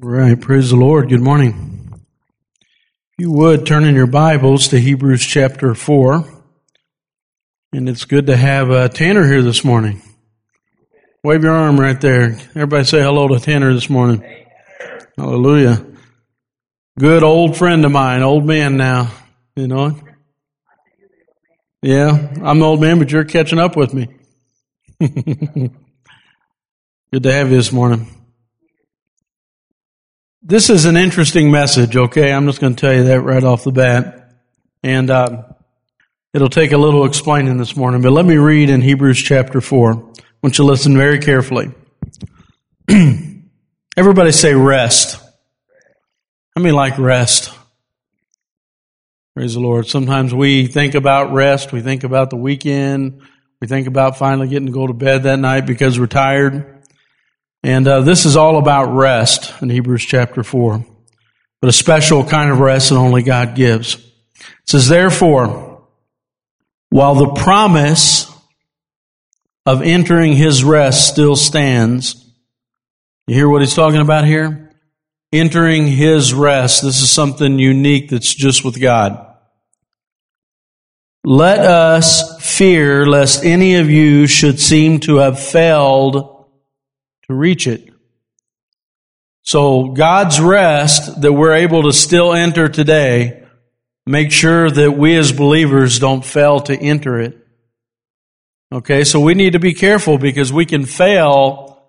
Right. Praise the Lord. Good morning. If you would turn in your Bibles to Hebrews chapter 4. And it's good to have uh, Tanner here this morning. Wave your arm right there. Everybody say hello to Tanner this morning. Hallelujah. Good old friend of mine, old man now. You know? Yeah, I'm the old man, but you're catching up with me. good to have you this morning. This is an interesting message, okay? I'm just going to tell you that right off the bat. And uh, it'll take a little explaining this morning, but let me read in Hebrews chapter 4. I want you to listen very carefully. Everybody say rest. How many like rest? Praise the Lord. Sometimes we think about rest. We think about the weekend. We think about finally getting to go to bed that night because we're tired. And uh, this is all about rest in Hebrews chapter 4, but a special kind of rest that only God gives. It says, Therefore, while the promise of entering his rest still stands, you hear what he's talking about here? Entering his rest. This is something unique that's just with God. Let us fear lest any of you should seem to have failed to reach it. So God's rest that we're able to still enter today, make sure that we as believers don't fail to enter it. Okay, so we need to be careful because we can fail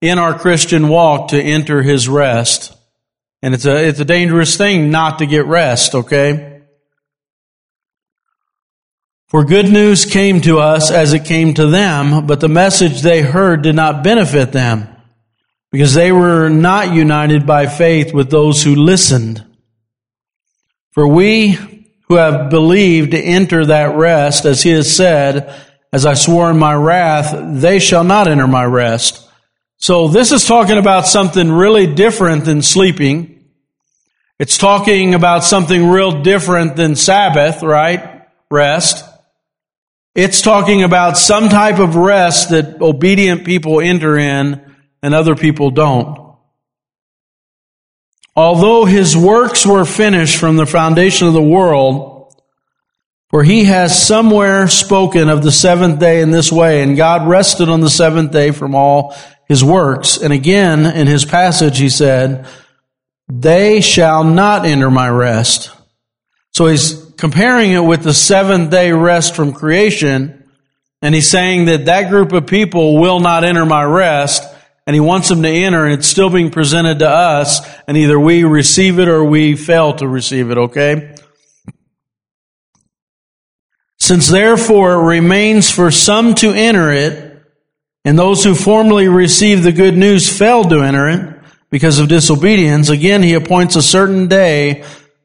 in our Christian walk to enter His rest. And it's a, it's a dangerous thing not to get rest, okay? For good news came to us as it came to them, but the message they heard did not benefit them, because they were not united by faith with those who listened. For we who have believed enter that rest, as he has said, as I swore in my wrath, they shall not enter my rest. So this is talking about something really different than sleeping. It's talking about something real different than Sabbath, right? Rest. It's talking about some type of rest that obedient people enter in and other people don't. Although his works were finished from the foundation of the world, for he has somewhere spoken of the seventh day in this way, and God rested on the seventh day from all his works. And again, in his passage, he said, they shall not enter my rest. So he's comparing it with the seventh day rest from creation, and he's saying that that group of people will not enter my rest, and he wants them to enter, and it's still being presented to us, and either we receive it or we fail to receive it, okay? Since therefore it remains for some to enter it, and those who formerly received the good news failed to enter it because of disobedience, again he appoints a certain day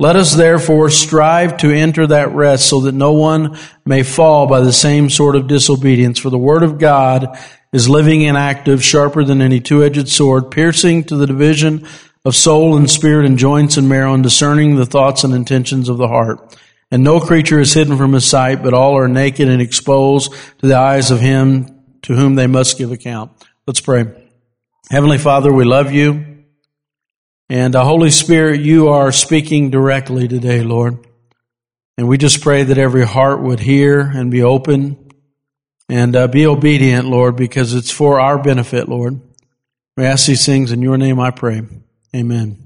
Let us therefore strive to enter that rest so that no one may fall by the same sort of disobedience. For the word of God is living and active, sharper than any two-edged sword, piercing to the division of soul and spirit and joints and marrow and discerning the thoughts and intentions of the heart. And no creature is hidden from his sight, but all are naked and exposed to the eyes of him to whom they must give account. Let's pray. Heavenly Father, we love you. And uh, Holy Spirit, you are speaking directly today, Lord. And we just pray that every heart would hear and be open and uh, be obedient, Lord, because it's for our benefit, Lord. We ask these things in your name, I pray. Amen.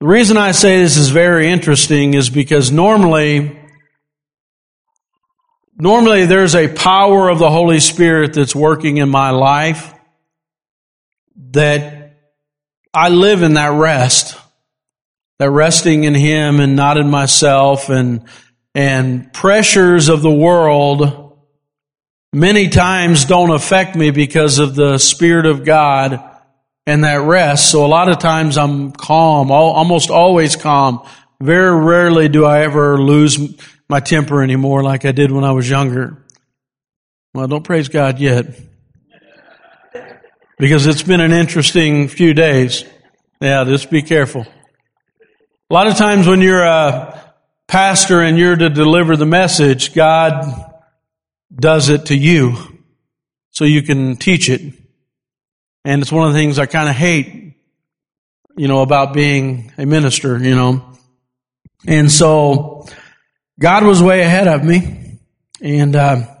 The reason I say this is very interesting is because normally, normally there's a power of the Holy Spirit that's working in my life that I live in that rest, that resting in Him and not in myself and, and pressures of the world many times don't affect me because of the Spirit of God and that rest. So a lot of times I'm calm, almost always calm very rarely do I ever lose my temper anymore like I did when I was younger. Well, don't praise God yet. Because it's been an interesting few days. Yeah, just be careful. A lot of times when you're a pastor and you're to deliver the message, God does it to you so you can teach it. And it's one of the things I kind of hate, you know, about being a minister, you know. And so God was way ahead of me. And, uh,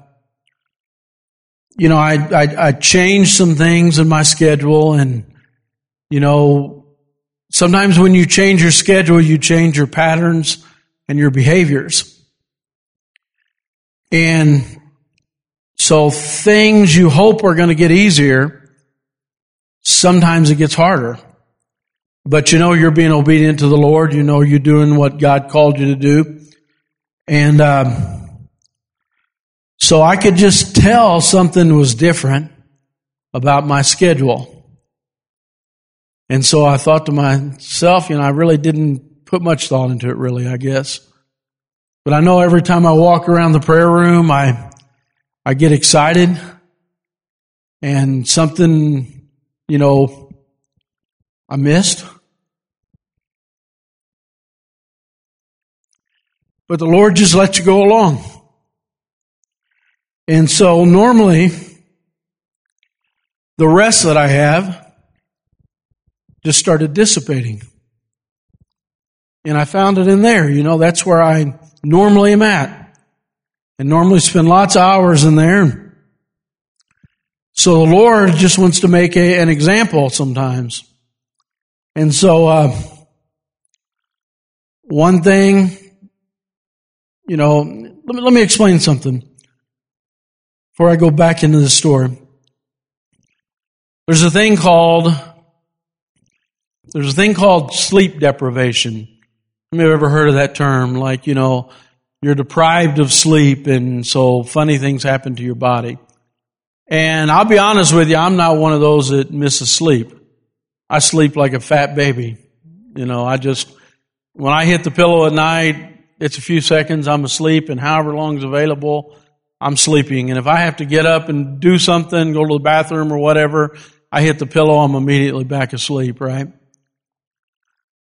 you know, I, I, I changed some things in my schedule and, you know, sometimes when you change your schedule, you change your patterns and your behaviors. And so things you hope are going to get easier, sometimes it gets harder. But you know you're being obedient to the Lord. You know you're doing what God called you to do. And, um, so I could just tell something was different about my schedule. And so I thought to myself, you know, I really didn't put much thought into it, really, I guess. But I know every time I walk around the prayer room, I, I get excited and something, you know, I missed. But the Lord just lets you go along. And so normally, the rest that I have just started dissipating. And I found it in there. You know, that's where I normally am at. And normally spend lots of hours in there. So the Lord just wants to make a, an example sometimes. And so, uh, one thing, you know, let me, let me explain something before I go back into the story. There's a thing called there's a thing called sleep deprivation. Have you ever heard of that term? Like, you know, you're deprived of sleep and so funny things happen to your body. And I'll be honest with you, I'm not one of those that misses sleep. I sleep like a fat baby. You know, I just, when I hit the pillow at night, it's a few seconds, I'm asleep, and however long is available, I'm sleeping. And if I have to get up and do something, go to the bathroom or whatever, I hit the pillow, I'm immediately back asleep, right?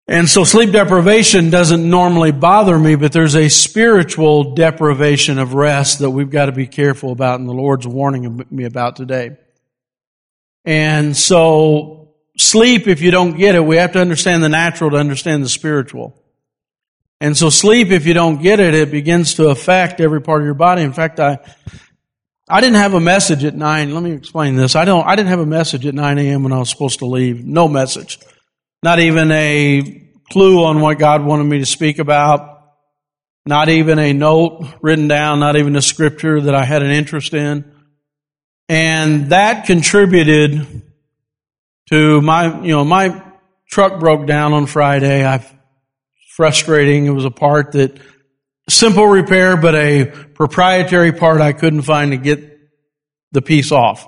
And so sleep deprivation doesn't normally bother me, but there's a spiritual deprivation of rest that we've got to be careful about, and the Lord's warning me about today. And so sleep, if you don't get it, we have to understand the natural to understand the spiritual. And so sleep, if you don't get it, it begins to affect every part of your body. In fact, I, I didn't have a message at nine. Let me explain this. I don't, I didn't have a message at 9 a.m. when I was supposed to leave. No message. Not even a clue on what God wanted me to speak about. Not even a note written down, not even a scripture that I had an interest in. And that contributed to my, you know, my truck broke down on Friday. I've frustrating. It was a part that simple repair, but a proprietary part I couldn't find to get the piece off.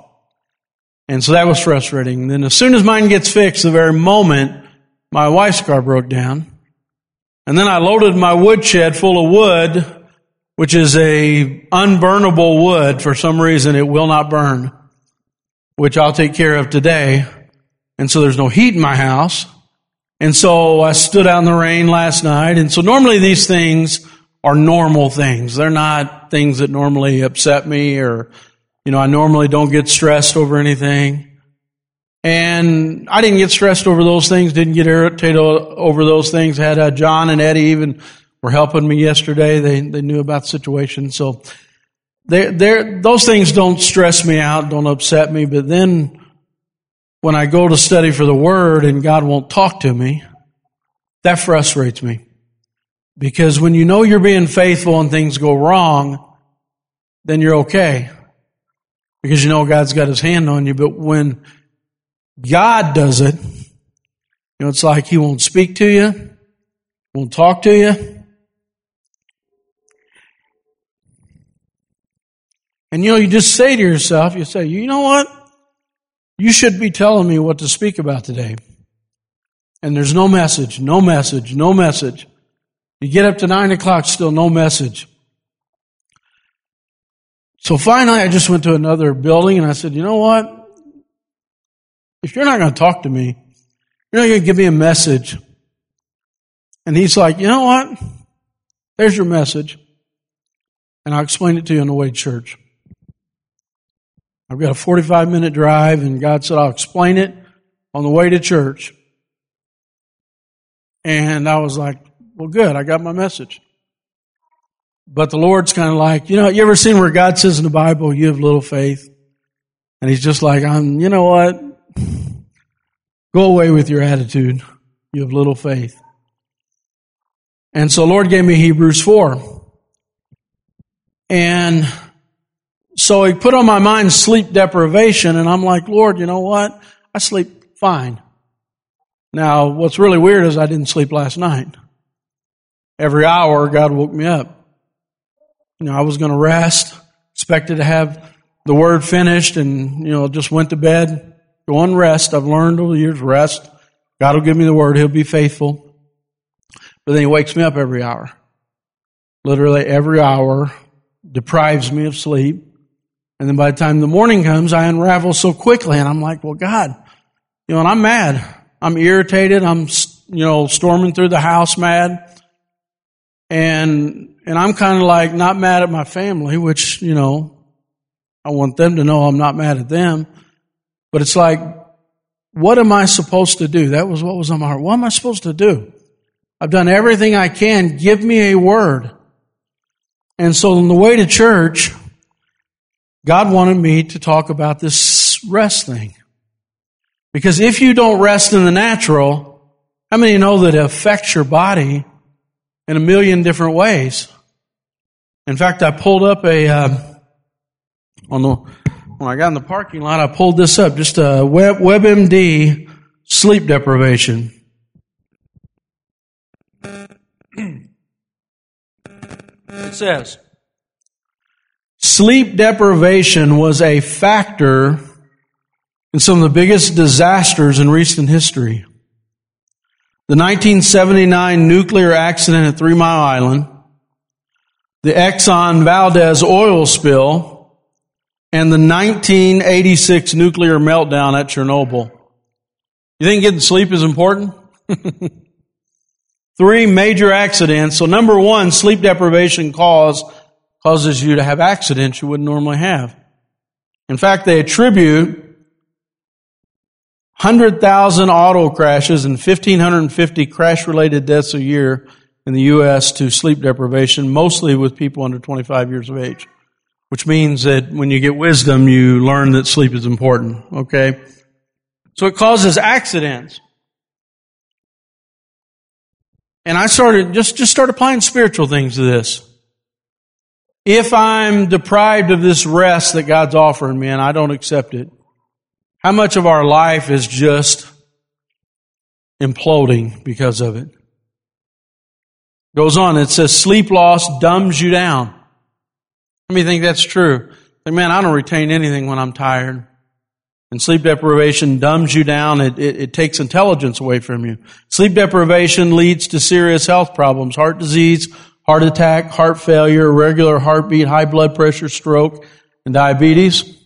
And so that was frustrating. Then as soon as mine gets fixed, the very moment my wife's car broke down, and then I loaded my woodshed full of wood, which is a unburnable wood. For some reason, it will not burn, which I'll take care of today. And so there's no heat in my house. And so I stood out in the rain last night. And so normally these things are normal things. They're not things that normally upset me or, you know, I normally don't get stressed over anything. And I didn't get stressed over those things, didn't get irritated over those things. Had uh, John and Eddie even were helping me yesterday. They, they knew about the situation. So they they those things don't stress me out, don't upset me. But then when I go to study for the Word and God won't talk to me, that frustrates me. Because when you know you're being faithful and things go wrong, then you're okay. Because you know God's got His hand on you. But when God does it, you know, it's like He won't speak to you, won't talk to you. And you know, you just say to yourself, you say, you know what? You should be telling me what to speak about today. And there's no message, no message, no message. You get up to nine o'clock, still no message. So finally, I just went to another building and I said, you know what? If you're not going to talk to me, you're not going to give me a message. And he's like, you know what? There's your message. And I'll explain it to you on the way to church. I've got a 45 minute drive and God said, I'll explain it on the way to church. And I was like, well, good. I got my message. But the Lord's kind of like, you know, you ever seen where God says in the Bible, you have little faith? And he's just like, I'm, you know what? Go away with your attitude. You have little faith. And so Lord gave me Hebrews 4. And so he put on my mind sleep deprivation and I'm like, Lord, you know what? I sleep fine. Now, what's really weird is I didn't sleep last night. Every hour, God woke me up. You know, I was going to rest, expected to have the word finished and, you know, just went to bed, go on rest. I've learned over the years, rest. God will give me the word. He'll be faithful. But then he wakes me up every hour. Literally every hour deprives me of sleep. And then by the time the morning comes, I unravel so quickly and I'm like, well, God, you know, and I'm mad. I'm irritated. I'm, you know, storming through the house mad. And, and I'm kind of like not mad at my family, which, you know, I want them to know I'm not mad at them. But it's like, what am I supposed to do? That was what was on my heart. What am I supposed to do? I've done everything I can. Give me a word. And so on the way to church, God wanted me to talk about this rest thing. Because if you don't rest in the natural, how many know that it affects your body in a million different ways? In fact, I pulled up a, uh, on the, when I got in the parking lot, I pulled this up, just a Web, WebMD sleep deprivation. It says, sleep deprivation was a factor in some of the biggest disasters in recent history. The 1979 nuclear accident at Three Mile Island, the Exxon Valdez oil spill, and the 1986 nuclear meltdown at Chernobyl. You think getting sleep is important? Three major accidents. So number one, sleep deprivation cause, causes you to have accidents you wouldn't normally have. In fact, they attribute 100,000 auto crashes and 1,550 crash related deaths a year in the U.S. to sleep deprivation, mostly with people under 25 years of age. Which means that when you get wisdom, you learn that sleep is important, okay? So it causes accidents. And I started, just, just start applying spiritual things to this. If I'm deprived of this rest that God's offering me and I don't accept it, how much of our life is just imploding because of it? Goes on, it says sleep loss dumbs you down. Let me think that's true. Like, man, I don't retain anything when I'm tired. And sleep deprivation dumbs you down. It, it, it, takes intelligence away from you. Sleep deprivation leads to serious health problems, heart disease, heart attack, heart failure, irregular heartbeat, high blood pressure, stroke, and diabetes.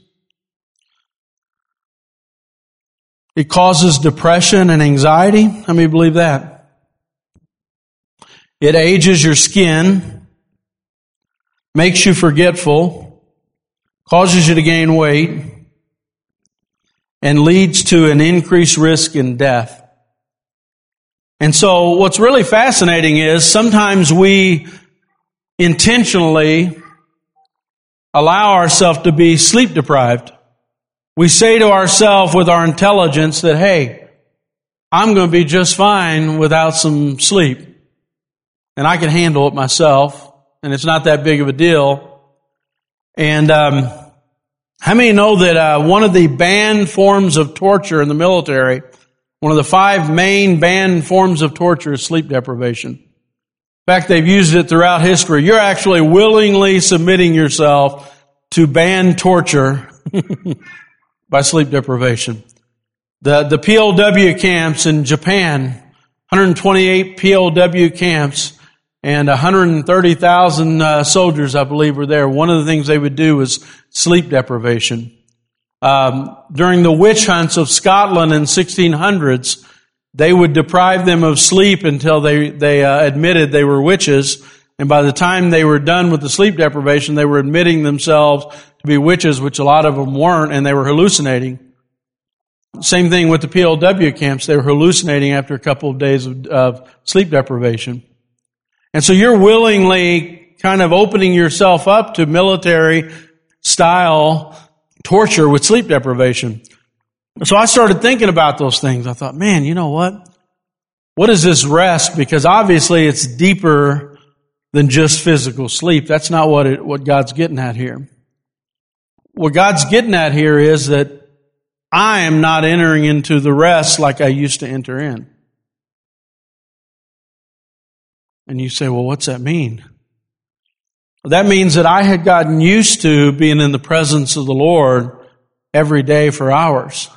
It causes depression and anxiety. How many believe that? It ages your skin, makes you forgetful, causes you to gain weight, and leads to an increased risk in death. And so what's really fascinating is sometimes we intentionally allow ourselves to be sleep deprived. We say to ourselves with our intelligence that, hey, I'm going to be just fine without some sleep. And I can handle it myself. And it's not that big of a deal. And, um, how many know that uh, one of the banned forms of torture in the military, one of the five main banned forms of torture is sleep deprivation? In fact, they've used it throughout history. You're actually willingly submitting yourself to banned torture by sleep deprivation. The, the POW camps in Japan, 128 POW camps, and 130,000 uh, soldiers, I believe, were there. One of the things they would do was sleep deprivation. Um, during the witch hunts of Scotland in 1600s, they would deprive them of sleep until they they uh, admitted they were witches. And by the time they were done with the sleep deprivation, they were admitting themselves to be witches, which a lot of them weren't, and they were hallucinating. Same thing with the POW camps. They were hallucinating after a couple of days of, of sleep deprivation. And so you're willingly kind of opening yourself up to military style torture with sleep deprivation. So I started thinking about those things. I thought, man, you know what? What is this rest? Because obviously it's deeper than just physical sleep. That's not what it, what God's getting at here. What God's getting at here is that I am not entering into the rest like I used to enter in. And you say, well, what's that mean? That means that I had gotten used to being in the presence of the Lord every day for hours.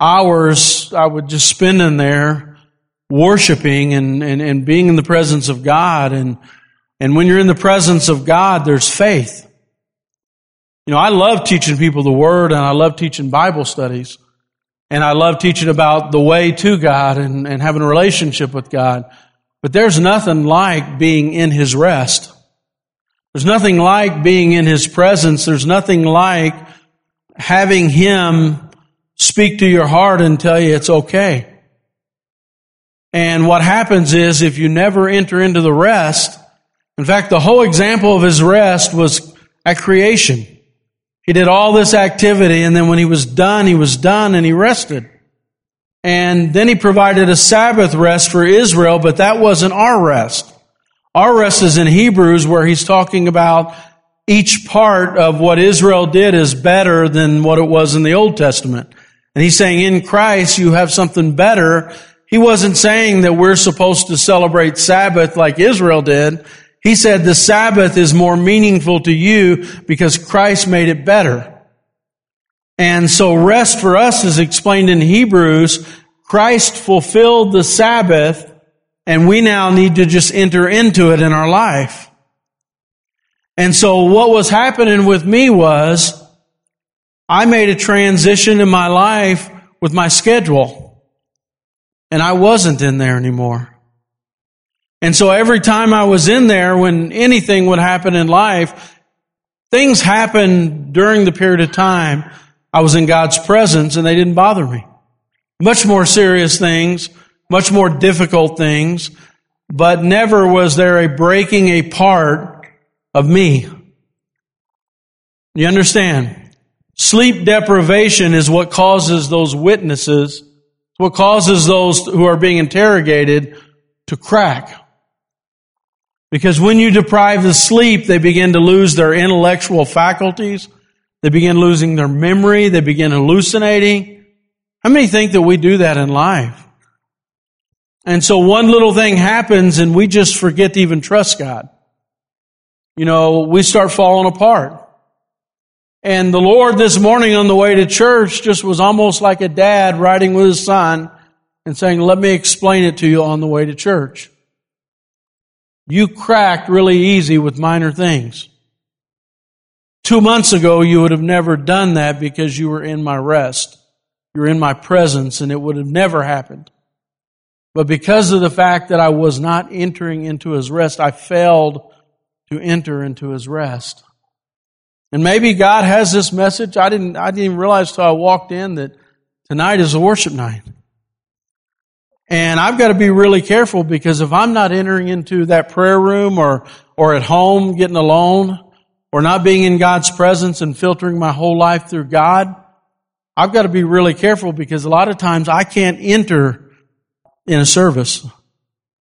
Hours I would just spend in there worshiping and, and, and being in the presence of God. And, and when you're in the presence of God, there's faith. You know, I love teaching people the Word and I love teaching Bible studies. And I love teaching about the way to God and, and having a relationship with God. But there's nothing like being in His rest. There's nothing like being in His presence. There's nothing like having Him speak to your heart and tell you it's okay. And what happens is if you never enter into the rest, in fact, the whole example of His rest was at creation. He did all this activity and then when he was done, he was done and he rested. And then he provided a Sabbath rest for Israel, but that wasn't our rest. Our rest is in Hebrews where he's talking about each part of what Israel did is better than what it was in the Old Testament. And he's saying in Christ you have something better. He wasn't saying that we're supposed to celebrate Sabbath like Israel did. He said the Sabbath is more meaningful to you because Christ made it better. And so rest for us is explained in Hebrews. Christ fulfilled the Sabbath and we now need to just enter into it in our life. And so what was happening with me was I made a transition in my life with my schedule and I wasn't in there anymore. And so every time I was in there, when anything would happen in life, things happened during the period of time I was in God's presence and they didn't bother me. Much more serious things, much more difficult things, but never was there a breaking a part of me. You understand? Sleep deprivation is what causes those witnesses, what causes those who are being interrogated to crack. Because when you deprive the sleep, they begin to lose their intellectual faculties. They begin losing their memory. They begin hallucinating. How many think that we do that in life? And so one little thing happens and we just forget to even trust God. You know, we start falling apart. And the Lord this morning on the way to church just was almost like a dad riding with his son and saying, let me explain it to you on the way to church. You cracked really easy with minor things. Two months ago, you would have never done that because you were in my rest. You're in my presence and it would have never happened. But because of the fact that I was not entering into his rest, I failed to enter into his rest. And maybe God has this message. I didn't, I didn't even realize till I walked in that tonight is a worship night. And I've got to be really careful because if I'm not entering into that prayer room or, or at home getting alone or not being in God's presence and filtering my whole life through God, I've got to be really careful because a lot of times I can't enter in a service.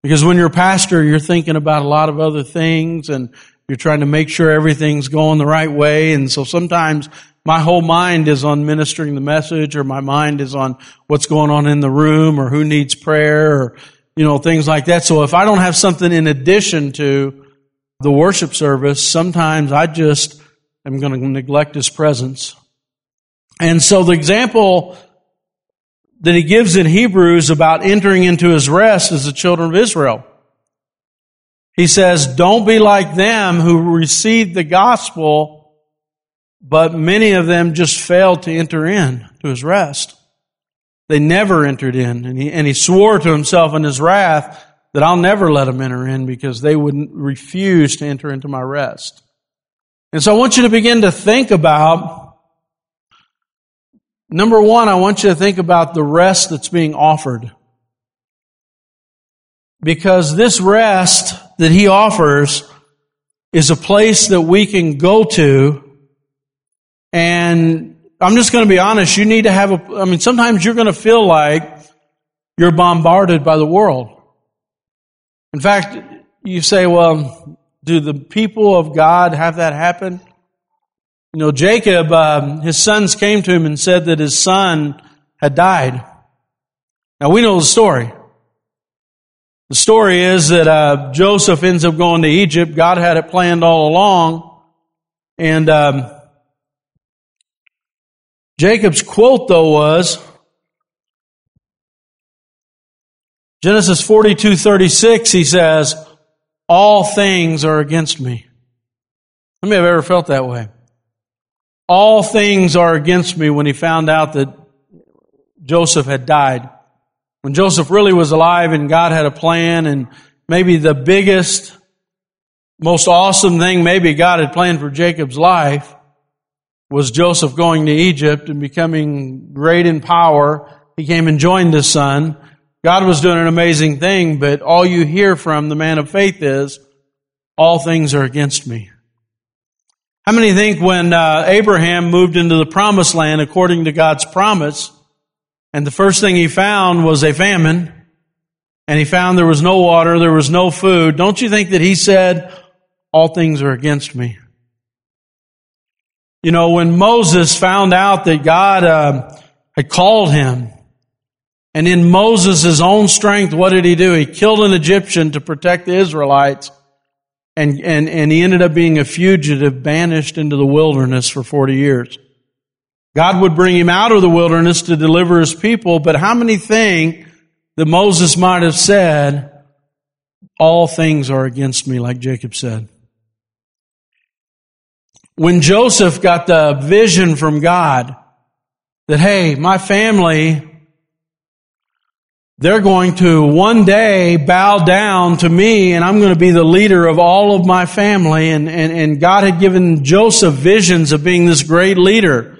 Because when you're a pastor, you're thinking about a lot of other things and you're trying to make sure everything's going the right way. And so sometimes my whole mind is on ministering the message or my mind is on what's going on in the room or who needs prayer or, you know, things like that. So if I don't have something in addition to the worship service, sometimes I just am going to neglect his presence. And so the example that he gives in Hebrews about entering into his rest is the children of Israel. He says, don't be like them who received the gospel, but many of them just failed to enter in to his rest. They never entered in. And he, and he swore to himself in his wrath that I'll never let them enter in because they would refuse to enter into my rest. And so I want you to begin to think about, number one, I want you to think about the rest that's being offered. Because this rest that he offers is a place that we can go to and I'm just going to be honest. You need to have a, I mean, sometimes you're going to feel like you're bombarded by the world. In fact, you say, well, do the people of God have that happen? You know, Jacob, um, his sons came to him and said that his son had died. Now we know the story. The story is that uh, Joseph ends up going to Egypt. God had it planned all along, and um, Jacob's quote, though, was Genesis 42 36, he says, All things are against me. How many have ever felt that way? All things are against me when he found out that Joseph had died. When Joseph really was alive and God had a plan and maybe the biggest, most awesome thing maybe God had planned for Jacob's life was Joseph going to Egypt and becoming great in power. He came and joined his son. God was doing an amazing thing, but all you hear from the man of faith is, all things are against me. How many think when uh, Abraham moved into the promised land according to God's promise, and the first thing he found was a famine, and he found there was no water, there was no food, don't you think that he said, all things are against me? You know, when Moses found out that God uh, had called him, and in Moses' own strength, what did he do? He killed an Egyptian to protect the Israelites, and, and, and he ended up being a fugitive, banished into the wilderness for 40 years. God would bring him out of the wilderness to deliver his people, but how many think that Moses might have said, all things are against me, like Jacob said? when Joseph got the vision from God that, hey, my family, they're going to one day bow down to me and I'm going to be the leader of all of my family. And, and, and God had given Joseph visions of being this great leader.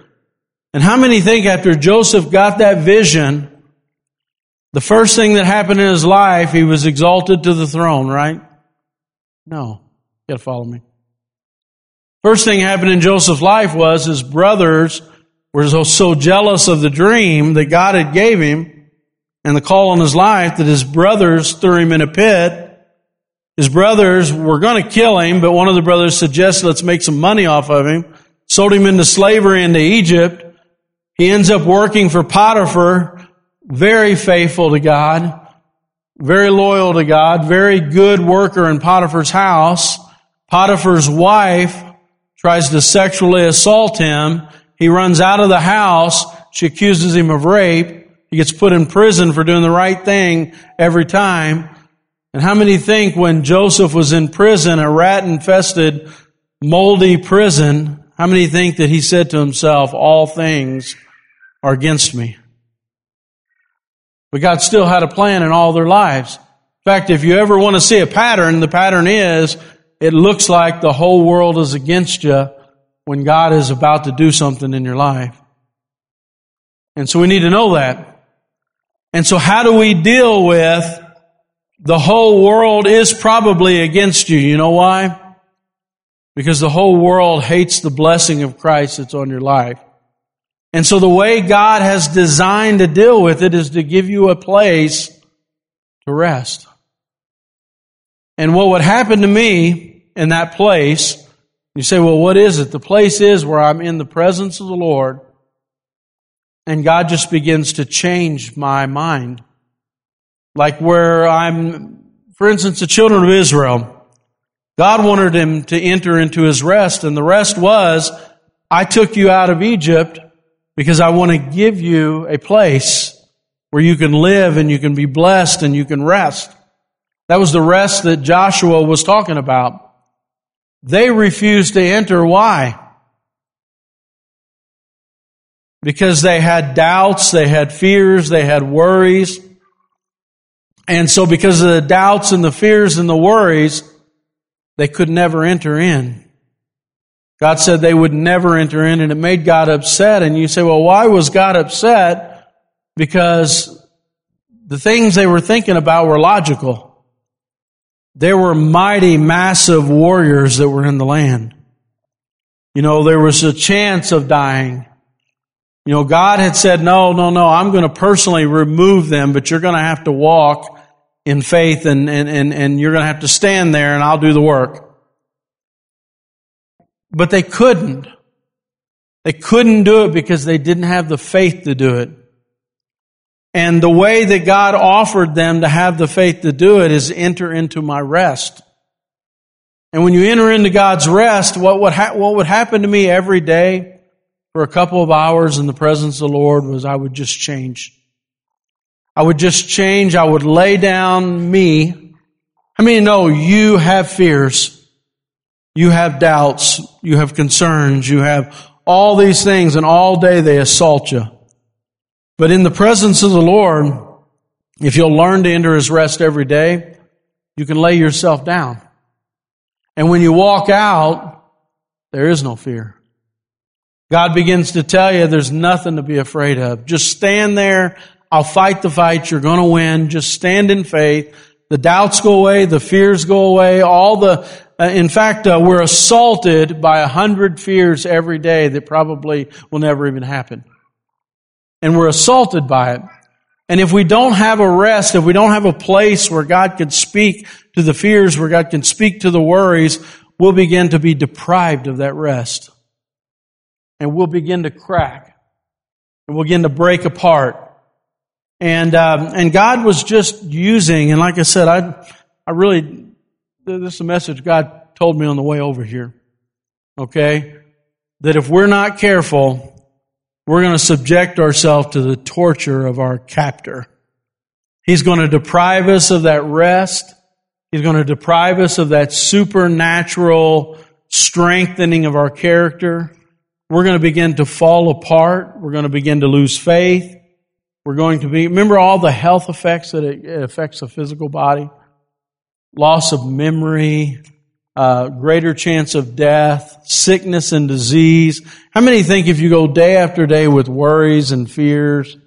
And how many think after Joseph got that vision, the first thing that happened in his life, he was exalted to the throne, right? No. You gotta follow me. First thing happened in Joseph's life was his brothers were so, so jealous of the dream that God had gave him and the call on his life that his brothers threw him in a pit. His brothers were going to kill him, but one of the brothers suggested, let's make some money off of him. Sold him into slavery into Egypt. He ends up working for Potiphar, very faithful to God, very loyal to God, very good worker in Potiphar's house. Potiphar's wife tries to sexually assault him. He runs out of the house. She accuses him of rape. He gets put in prison for doing the right thing every time. And how many think when Joseph was in prison, a rat infested, moldy prison, how many think that he said to himself, all things are against me? But God still had a plan in all their lives. In fact, if you ever want to see a pattern, the pattern is it looks like the whole world is against you when God is about to do something in your life. And so we need to know that. And so how do we deal with the whole world is probably against you? You know why? Because the whole world hates the blessing of Christ that's on your life. And so the way God has designed to deal with it is to give you a place to rest. And what would happen to me in that place. You say, well, what is it? The place is where I'm in the presence of the Lord and God just begins to change my mind. Like where I'm, for instance, the children of Israel. God wanted them to enter into his rest and the rest was, I took you out of Egypt because I want to give you a place where you can live and you can be blessed and you can rest. That was the rest that Joshua was talking about. They refused to enter. Why? Because they had doubts, they had fears, they had worries. And so because of the doubts and the fears and the worries, they could never enter in. God said they would never enter in and it made God upset. And you say, well, why was God upset? Because the things they were thinking about were logical. There were mighty, massive warriors that were in the land. You know, there was a chance of dying. You know, God had said, no, no, no, I'm going to personally remove them, but you're going to have to walk in faith and, and, and, and you're going to have to stand there and I'll do the work. But they couldn't. They couldn't do it because they didn't have the faith to do it. And the way that God offered them to have the faith to do it is enter into my rest. And when you enter into God's rest, what would, ha- what would happen to me every day for a couple of hours in the presence of the Lord was I would just change. I would just change. I would lay down me. I mean, no, you have fears? You have doubts. You have concerns. You have all these things and all day they assault you. But in the presence of the Lord, if you'll learn to enter His rest every day, you can lay yourself down. And when you walk out, there is no fear. God begins to tell you there's nothing to be afraid of. Just stand there. I'll fight the fight. You're going to win. Just stand in faith. The doubts go away. The fears go away. All the, uh, in fact, uh, we're assaulted by a hundred fears every day that probably will never even happen. And we're assaulted by it. And if we don't have a rest, if we don't have a place where God can speak to the fears, where God can speak to the worries, we'll begin to be deprived of that rest. And we'll begin to crack. And we'll begin to break apart. And, um, and God was just using, and like I said, I, I really this is a message God told me on the way over here. Okay? That if we're not careful, we're going to subject ourselves to the torture of our captor. He's going to deprive us of that rest. He's going to deprive us of that supernatural strengthening of our character. We're going to begin to fall apart. We're going to begin to lose faith. We're going to be, remember all the health effects that it affects the physical body? loss of memory, uh, greater chance of death, sickness and disease. How many think if you go day after day with worries and fears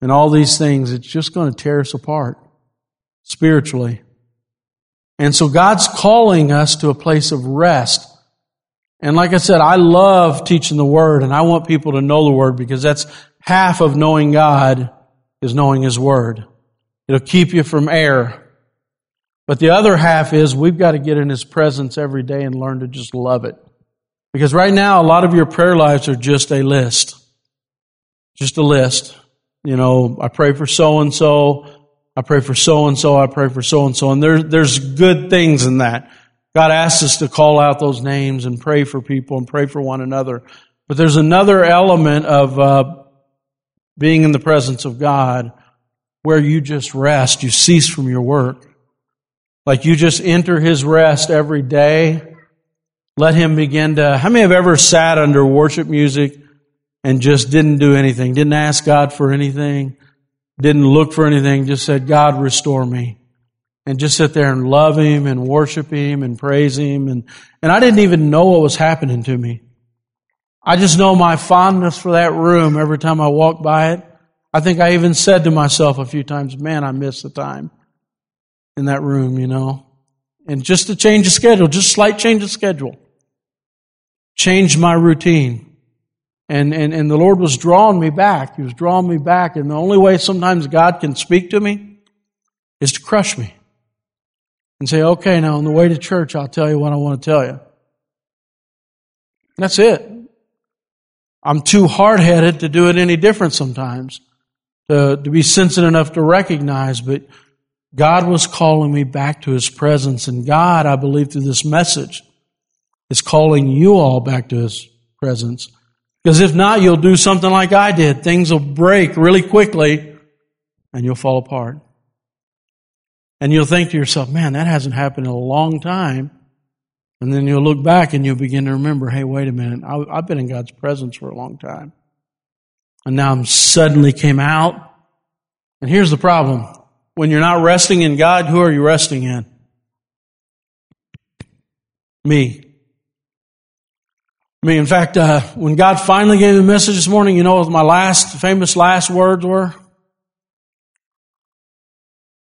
and all these things, it's just going to tear us apart spiritually? And so God's calling us to a place of rest. And like I said, I love teaching the Word and I want people to know the Word because that's half of knowing God is knowing His Word. It'll keep you from error. But the other half is we've got to get in His presence every day and learn to just love it. Because right now, a lot of your prayer lives are just a list. Just a list. You know, I pray for so and so. I pray for so and so. I pray for so and so. And there, there's good things in that. God asks us to call out those names and pray for people and pray for one another. But there's another element of uh, being in the presence of God where you just rest. You cease from your work. Like you just enter his rest every day. Let him begin to, how many have ever sat under worship music and just didn't do anything? Didn't ask God for anything? Didn't look for anything? Just said, God, restore me. And just sit there and love him and worship him and praise him. And, and I didn't even know what was happening to me. I just know my fondness for that room every time I walk by it. I think I even said to myself a few times, man, I miss the time in that room, you know. And just a change of schedule, just slight change of schedule. Change my routine. And, and, and the Lord was drawing me back. He was drawing me back. And the only way sometimes God can speak to me is to crush me. And say, okay, now on the way to church, I'll tell you what I want to tell you. That's it. I'm too hard headed to do it any different sometimes. To, to be sensitive enough to recognize, but God was calling me back to His presence, and God, I believe through this message, is calling you all back to His presence. Because if not, you'll do something like I did. Things will break really quickly, and you'll fall apart. And you'll think to yourself, man, that hasn't happened in a long time. And then you'll look back and you'll begin to remember, hey, wait a minute, I, have been in God's presence for a long time. And now I'm suddenly came out. And here's the problem. When you're not resting in God, who are you resting in? Me. Me. In fact, uh, when God finally gave me the message this morning, you know what my last, famous last words were?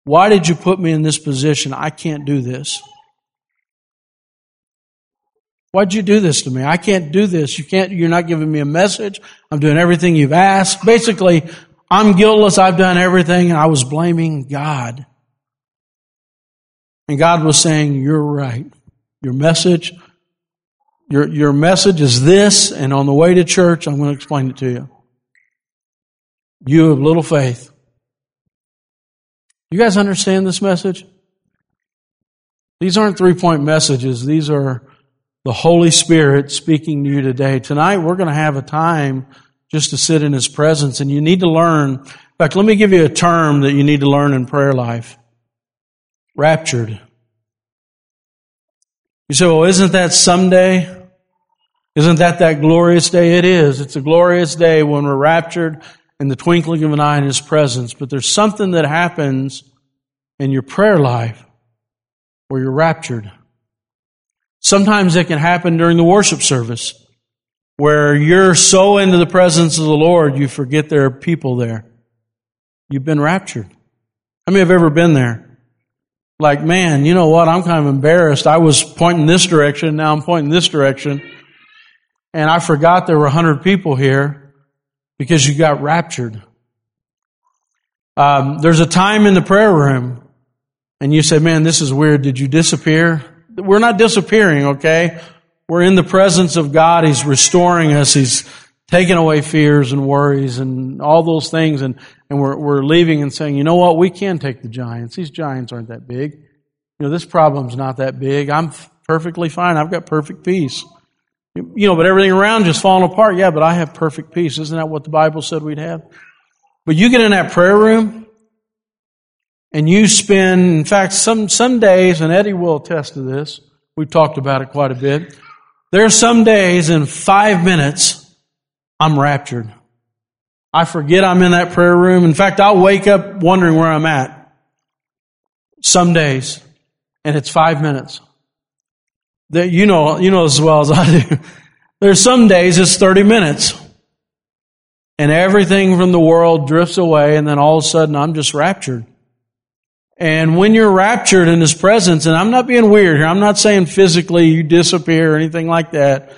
Why did you put me in this position? I can't do this. Why'd you do this to me? I can't do this. You can't, you're not giving me a message. I'm doing everything you've asked. Basically, I'm guiltless. I've done everything and I was blaming God. And God was saying, you're right. Your message, your, your message is this, and on the way to church, I'm going to explain it to you. You have little faith. You guys understand this message? These aren't three point messages. These are the Holy Spirit speaking to you today. Tonight we're going to have a time just to sit in His presence and you need to learn. In fact, let me give you a term that you need to learn in prayer life. Raptured. You say, well, isn't that someday? Isn't that that glorious day? It is. It's a glorious day when we're raptured in the twinkling of an eye in His presence. But there's something that happens in your prayer life where you're raptured. Sometimes it can happen during the worship service where you're so into the presence of the Lord you forget there are people there. You've been raptured. How many have ever been there? Like, man, you know what? I'm kind of embarrassed. I was pointing this direction, now I'm pointing this direction. And I forgot there were 100 people here because you got raptured. Um, there's a time in the prayer room, and you say, Man, this is weird. Did you disappear? We're not disappearing, okay? We're in the presence of God. He's restoring us. He's taking away fears and worries and all those things. And, and we're, we're leaving and saying, you know what? We can take the giants. These giants aren't that big. You know, this problem's not that big. I'm perfectly fine. I've got perfect peace. You know, but everything around just falling apart. Yeah, but I have perfect peace. Isn't that what the Bible said we'd have? But you get in that prayer room and you spend, in fact, some, some days, and Eddie will attest to this. We've talked about it quite a bit. There are some days in five minutes, I'm raptured. I forget I'm in that prayer room. In fact, I'll wake up wondering where I'm at. Some days. And it's five minutes that you know, you know as well as I do. There's some days it's 30 minutes. And everything from the world drifts away, and then all of a sudden I'm just raptured. And when you're raptured in His presence, and I'm not being weird here, I'm not saying physically you disappear or anything like that.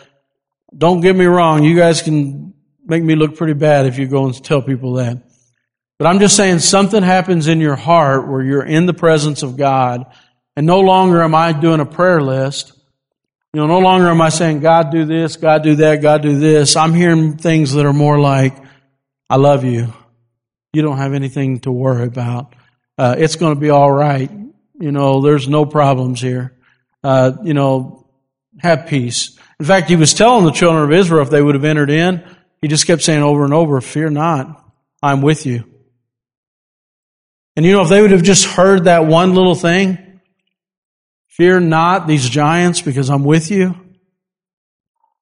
Don't get me wrong, you guys can make me look pretty bad if you go and tell people that. But I'm just saying something happens in your heart where you're in the presence of God, and no longer am I doing a prayer list. You know, no longer am I saying, God do this, God do that, God do this. I'm hearing things that are more like, I love you. You don't have anything to worry about. Uh, it's going to be all right. You know, there's no problems here. Uh, you know, have peace. In fact, he was telling the children of Israel if they would have entered in, he just kept saying over and over, fear not, I'm with you. And you know, if they would have just heard that one little thing, Fear not these giants because I'm with you.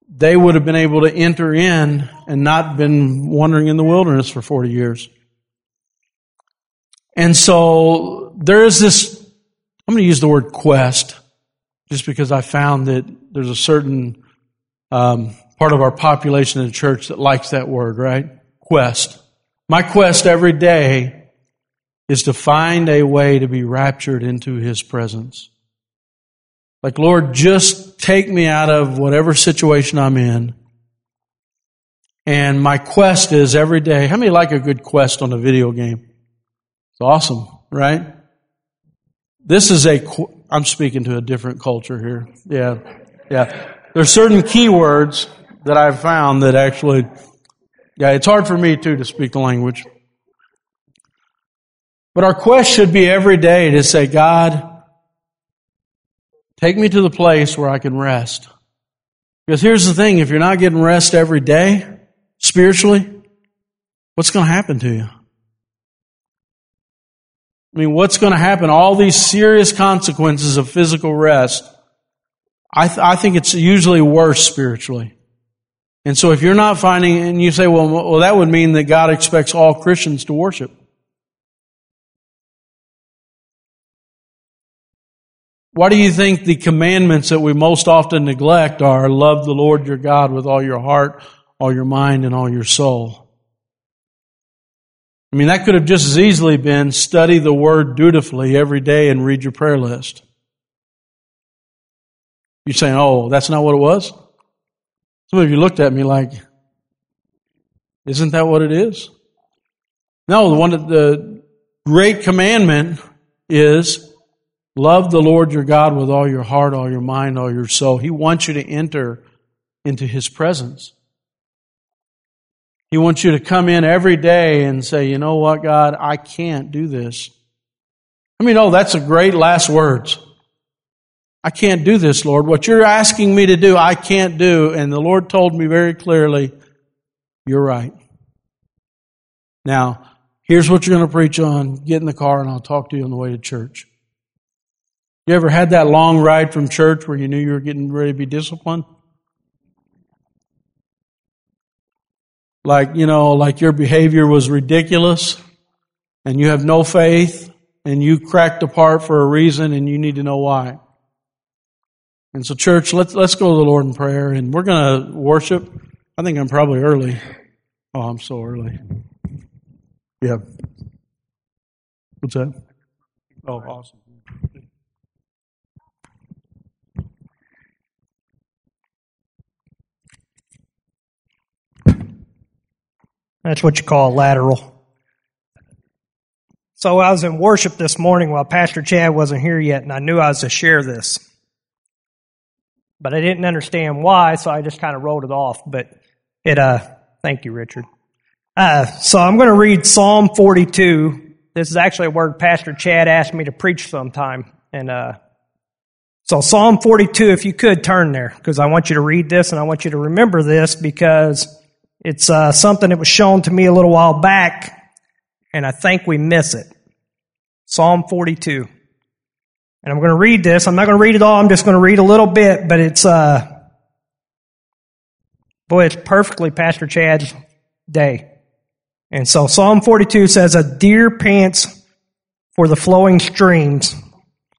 They would have been able to enter in and not been wandering in the wilderness for 40 years. And so there is this, I'm going to use the word quest just because I found that there's a certain um, part of our population in the church that likes that word, right? Quest. My quest every day is to find a way to be raptured into His presence. Like, Lord, just take me out of whatever situation I'm in. And my quest is every day. How many like a good quest on a video game? It's awesome, right? This is a, I'm speaking to a different culture here. Yeah. Yeah. There's certain keywords that I've found that actually, yeah, it's hard for me too to speak the language. But our quest should be every day to say, God, Take me to the place where I can rest. Because here's the thing if you're not getting rest every day, spiritually, what's going to happen to you? I mean, what's going to happen? All these serious consequences of physical rest. I, th- I think it's usually worse spiritually. And so if you're not finding, and you say, well, well, that would mean that God expects all Christians to worship. Why do you think the commandments that we most often neglect are love the Lord your God with all your heart, all your mind, and all your soul? I mean, that could have just as easily been study the word dutifully every day and read your prayer list. You're saying, oh, that's not what it was? Some of you looked at me like, isn't that what it is? No, the one the great commandment is love the Lord your God with all your heart, all your mind, all your soul. He wants you to enter into his presence. He wants you to come in every day and say, you know what, God, I can't do this. I mean, oh, that's a great last words. I can't do this, Lord. What you're asking me to do, I can't do. And the Lord told me very clearly, you're right. Now, here's what you're going to preach on. Get in the car and I'll talk to you on the way to church. You ever had that long ride from church where you knew you were getting ready to be disciplined? like, you know, like your behavior was ridiculous and you have no faith and you cracked apart for a reason and you need to know why. And so church, let's, let's go to the Lord in prayer and we're going to worship. I think I'm probably early. Oh, I'm so early. Yeah. What's that? Oh, awesome. That's what you call a lateral. So I was in worship this morning while Pastor Chad wasn't here yet, and I knew I was to share this. But I didn't understand why, so I just kind of wrote it off. But it, uh, thank you, Richard. Uh, so I'm going to read Psalm 42. This is actually a word Pastor Chad asked me to preach sometime. And, uh, so Psalm 42, if you could turn there, because I want you to read this and I want you to remember this because it's uh, something that was shown to me a little while back, and I think we miss it. Psalm 42. And I'm going to read this. I'm not going to read it all. I'm just going to read a little bit, but it's, uh, boy, it's perfectly Pastor Chad's day. And so Psalm 42 says, A deer pants for the flowing streams.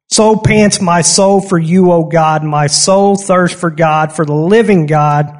So pants my soul for you, O God. My soul thirsts for God, for the living God.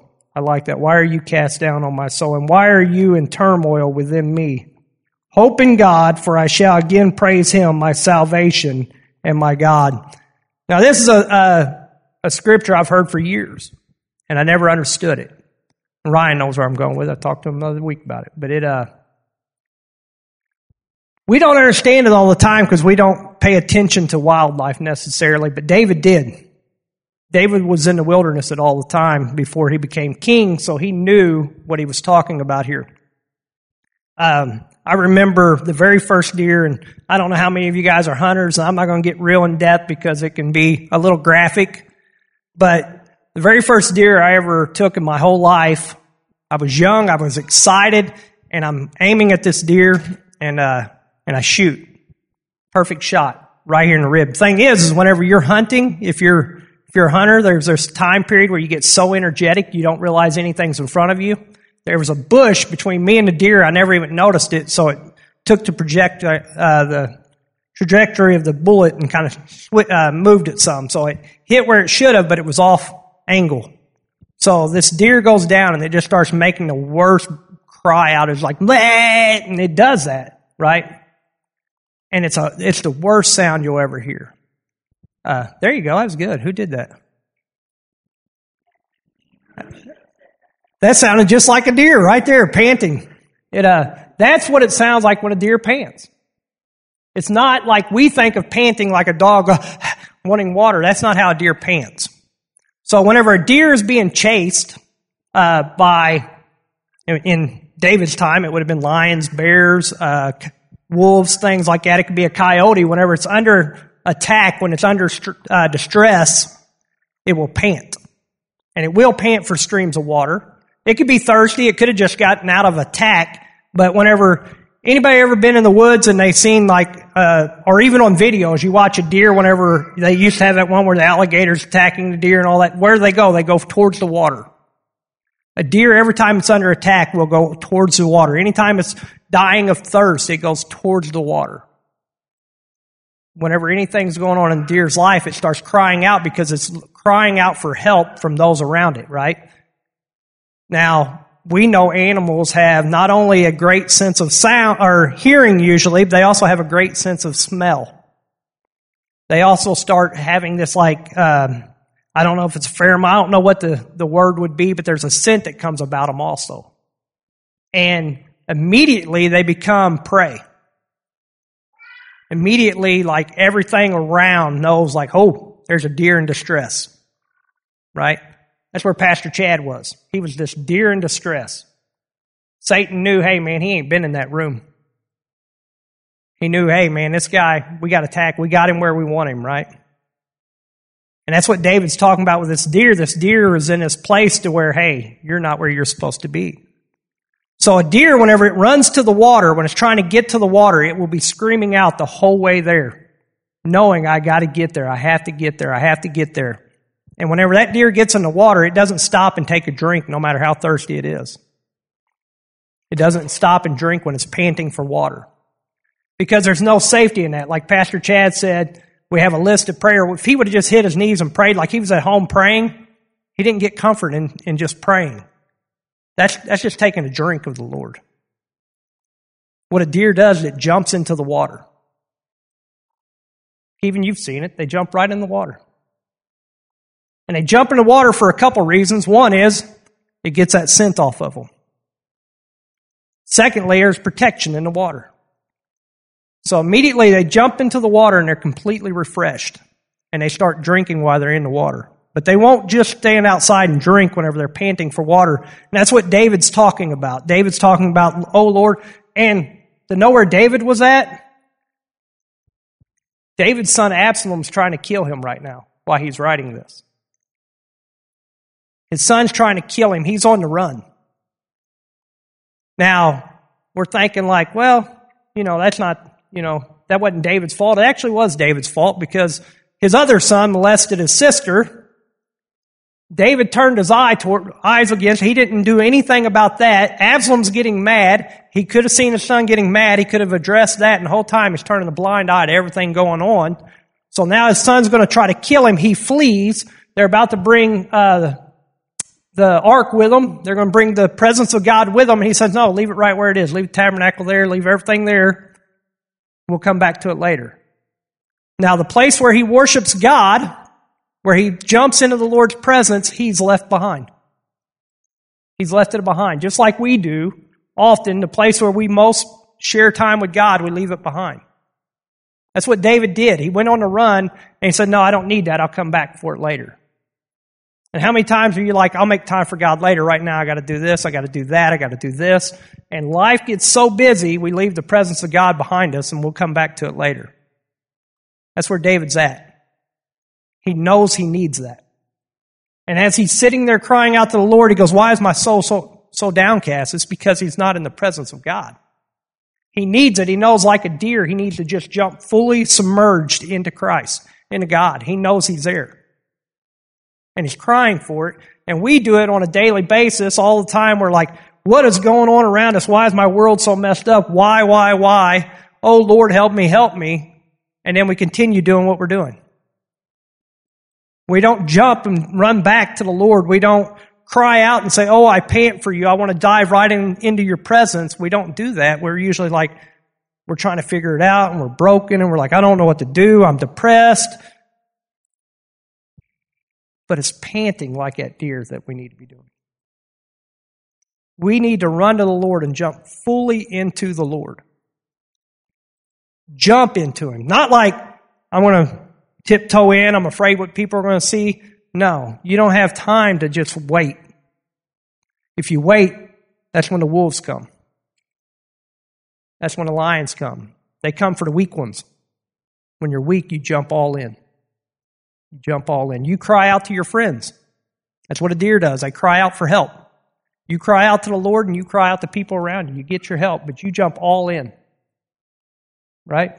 I like that. Why are you cast down on my soul? And why are you in turmoil within me? Hope in God, for I shall again praise him, my salvation and my God. Now, this is a, a, a scripture I've heard for years, and I never understood it. Ryan knows where I'm going with it. I talked to him another week about it. But it, uh, we don't understand it all the time because we don't pay attention to wildlife necessarily, but David did. David was in the wilderness at all the time before he became king, so he knew what he was talking about here. Um, I remember the very first deer, and I don't know how many of you guys are hunters. I'm not going to get real in depth because it can be a little graphic. But the very first deer I ever took in my whole life, I was young, I was excited, and I'm aiming at this deer, and uh, and I shoot, perfect shot right here in the rib. Thing is, is whenever you're hunting, if you're if you're a hunter, there's this time period where you get so energetic you don't realize anything's in front of you. There was a bush between me and the deer. I never even noticed it, so it took to project uh, the trajectory of the bullet and kind of uh, moved it some. So it hit where it should have, but it was off angle. So this deer goes down and it just starts making the worst cry out. It's like, Bleh! and it does that, right? And it's a, it's the worst sound you'll ever hear. Uh, there you go. That was good. Who did that? That sounded just like a deer right there, panting. It, uh, that's what it sounds like when a deer pants. It's not like we think of panting like a dog wanting water. That's not how a deer pants. So whenever a deer is being chased uh, by, in David's time, it would have been lions, bears, uh, wolves, things like that. It could be a coyote. Whenever it's under attack, when it's under uh, distress, it will pant. And it will pant for streams of water. It could be thirsty. It could have just gotten out of attack. But whenever anybody ever been in the woods and they seen like, uh, or even on videos, you watch a deer whenever they used to have that one where the alligators attacking the deer and all that. Where do they go? They go towards the water. A deer, every time it's under attack, will go towards the water. Anytime it's dying of thirst, it goes towards the water. Whenever anything's going on in deer's life, it starts crying out because it's crying out for help from those around it, right? Now, we know animals have not only a great sense of sound or hearing usually, but they also have a great sense of smell. They also start having this like, um, I don't know if it's a pheromone, I don't know what the, the word would be, but there's a scent that comes about them also. And immediately they become prey. Immediately, like everything around knows like, oh, there's a deer in distress. Right? That's where Pastor Chad was. He was this deer in distress. Satan knew, hey man, he ain't been in that room. He knew, hey man, this guy, we got attacked. We got him where we want him, right? And that's what David's talking about with this deer. This deer is in this place to where, hey, you're not where you're supposed to be. So a deer, whenever it runs to the water, when it's trying to get to the water, it will be screaming out the whole way there, knowing I got to get there. I have to get there. I have to get there. And whenever that deer gets in the water, it doesn't stop and take a drink no matter how thirsty it is. It doesn't stop and drink when it's panting for water. Because there's no safety in that. Like Pastor Chad said, we have a list of prayer. If he would have just hit his knees and prayed like he was at home praying, he didn't get comfort in, in just praying. That's, that's just taking a drink of the Lord. What a deer does is it jumps into the water. Even you've seen it. They jump right in the water. And they jump in the water for a couple reasons. One is it gets that scent off of them. Secondly, there's protection in the water. So immediately they jump into the water and they're completely refreshed. And they start drinking while they're in the water. But they won't just stand outside and drink whenever they're panting for water. And that's what David's talking about. David's talking about, oh Lord, and know where David was at, David's son Absalom's trying to kill him right now while he's writing this. His son's trying to kill him. He's on the run. Now, we're thinking like, well, you know, that's not, you know, that wasn't David's fault. It actually was David's fault because his other son molested his sister. David turned his eye toward, eyes against. He didn't do anything about that. Absalom's getting mad. He could have seen his son getting mad. He could have addressed that, and the whole time he's turning a blind eye to everything going on. So now his son's going to try to kill him. He flees. They're about to bring uh, the ark with them. They're going to bring the presence of God with them. And he says, no, leave it right where it is. Leave the tabernacle there. Leave everything there. We'll come back to it later. Now, the place where he worships God, where he jumps into the Lord's presence, he's left behind. He's left it behind. Just like we do often, the place where we most share time with God, we leave it behind. That's what David did. He went on a run and he said, no, I don't need that. I'll come back for it later. And how many times are you like, I'll make time for God later. Right now, I got to do this. I got to do that. I got to do this. And life gets so busy, we leave the presence of God behind us and we'll come back to it later. That's where David's at. He knows he needs that. And as he's sitting there crying out to the Lord, he goes, why is my soul so, so downcast? It's because he's not in the presence of God. He needs it. He knows like a deer, he needs to just jump fully submerged into Christ, into God. He knows he's there and he's crying for it. And we do it on a daily basis all the time. We're like, what is going on around us? Why is my world so messed up? Why, why, why? Oh Lord, help me, help me. And then we continue doing what we're doing. We don't jump and run back to the Lord. We don't cry out and say, Oh, I pant for you. I want to dive right in, into your presence. We don't do that. We're usually like, we're trying to figure it out and we're broken and we're like, I don't know what to do. I'm depressed but it's panting like that deer that we need to be doing. We need to run to the Lord and jump fully into the Lord. Jump into him. Not like, I want to tiptoe in, I'm afraid what people are going to see. No, you don't have time to just wait. If you wait, that's when the wolves come. That's when the lions come. They come for the weak ones. When you're weak, you jump all in. You jump all in. You cry out to your friends. That's what a deer does. They cry out for help. You cry out to the Lord and you cry out to people around you. You get your help, but you jump all in. Right?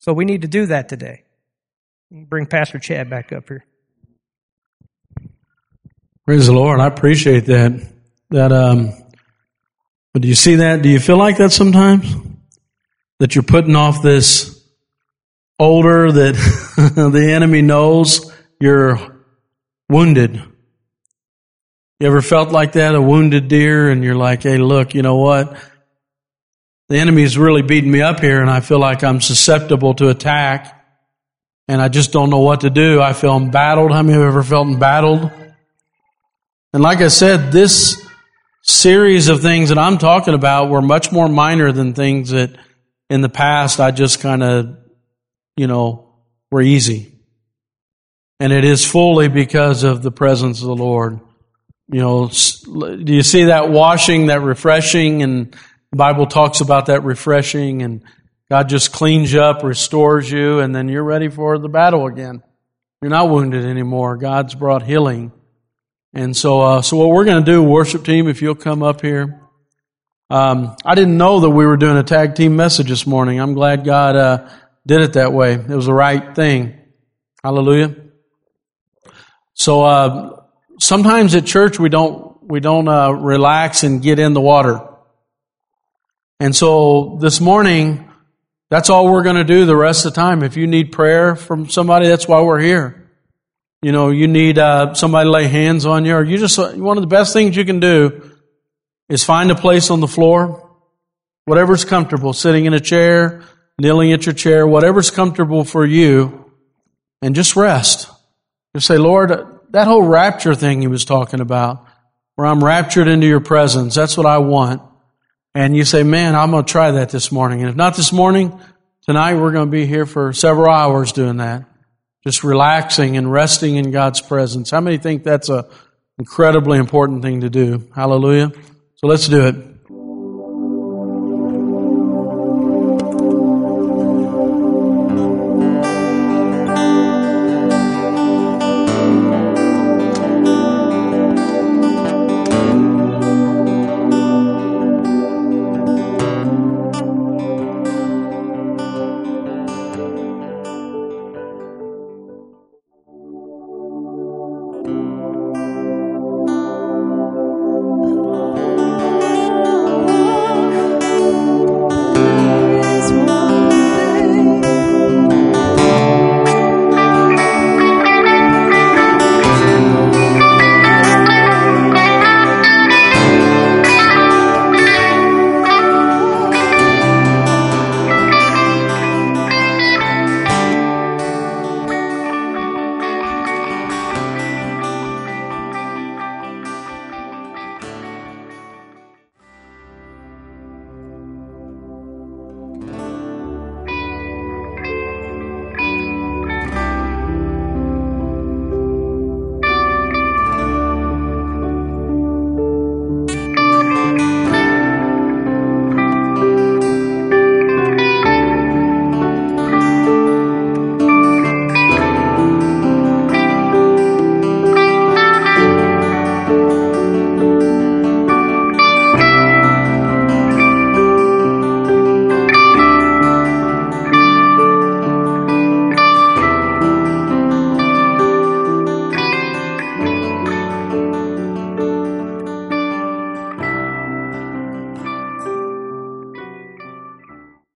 So we need to do that today. Bring Pastor Chad back up here. Praise the Lord. I appreciate that. That um but do you see that? Do you feel like that sometimes? That you're putting off this older that the enemy knows you're wounded. You ever felt like that? A wounded deer and you're like, hey, look, you know what? The enemy's really beating me up here and I feel like I'm susceptible to attack and I just don't know what to do. I feel embattled. How many have ever felt embattled? And like I said, this series of things that I'm talking about were much more minor than things that in the past I just kind of, you know, were easy. And it is fully because of the presence of the Lord. You know, do you see that washing, that refreshing? And the Bible talks about that refreshing and God just cleans you up, restores you, and then you're ready for the battle again. You're not wounded anymore. God's brought healing. And so, uh, so what we're going to do, worship team, if you'll come up here. Um, I didn't know that we were doing a tag team message this morning. I'm glad God uh, did it that way. It was the right thing. Hallelujah. So uh, sometimes at church we don't we don't uh, relax and get in the water. And so this morning, that's all we're going to do the rest of the time. If you need prayer from somebody, that's why we're here. You know, you need uh, somebody to lay hands on you, or you just one of the best things you can do is find a place on the floor, whatever's comfortable, sitting in a chair, kneeling at your chair, whatever's comfortable for you, and just rest. Just say, Lord, that whole rapture thing he was talking about, where I'm raptured into your presence, that's what I want. And you say, man, I'm going to try that this morning. And if not this morning, tonight we're going to be here for several hours doing that just relaxing and resting in God's presence. How many think that's a incredibly important thing to do? Hallelujah. So let's do it.